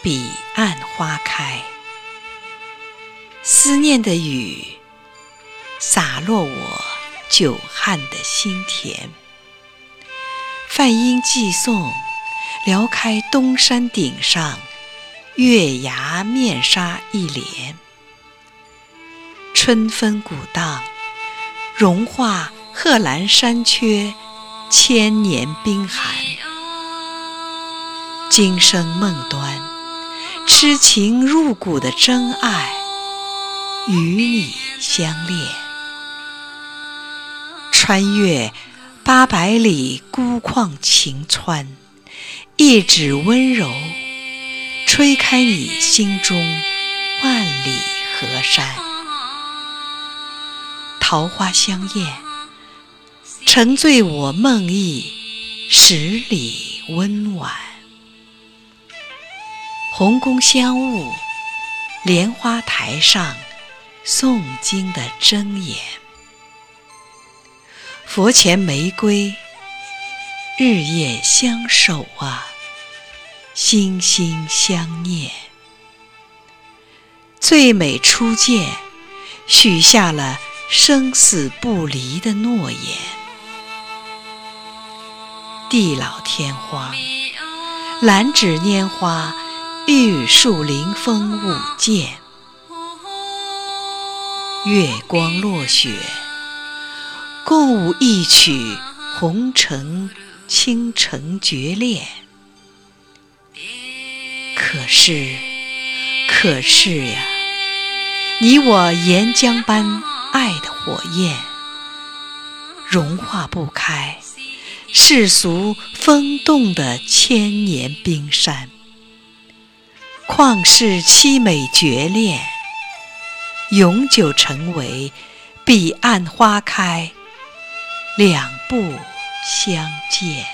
彼岸花开，思念的雨洒落我久旱的心田。梵音寄送，撩开东山顶上月牙面纱一帘。春风鼓荡，融化贺兰山缺千年冰寒。今生梦端，痴情入骨的真爱，与你相恋。穿越八百里孤旷晴川，一指温柔，吹开你心中万里河山。桃花香艳，沉醉我梦呓十里温婉。红宫香雾，莲花台上诵经的真言。佛前玫瑰，日夜相守啊，心心相念。最美初见，许下了生死不离的诺言。地老天荒，兰芷拈花。玉树临风舞剑，月光落雪，共舞一曲红尘倾城绝恋。可是，可是呀，你我岩浆般爱的火焰，融化不开世俗风动的千年冰山。旷世凄美绝恋，永久成为彼岸花开，两不相见。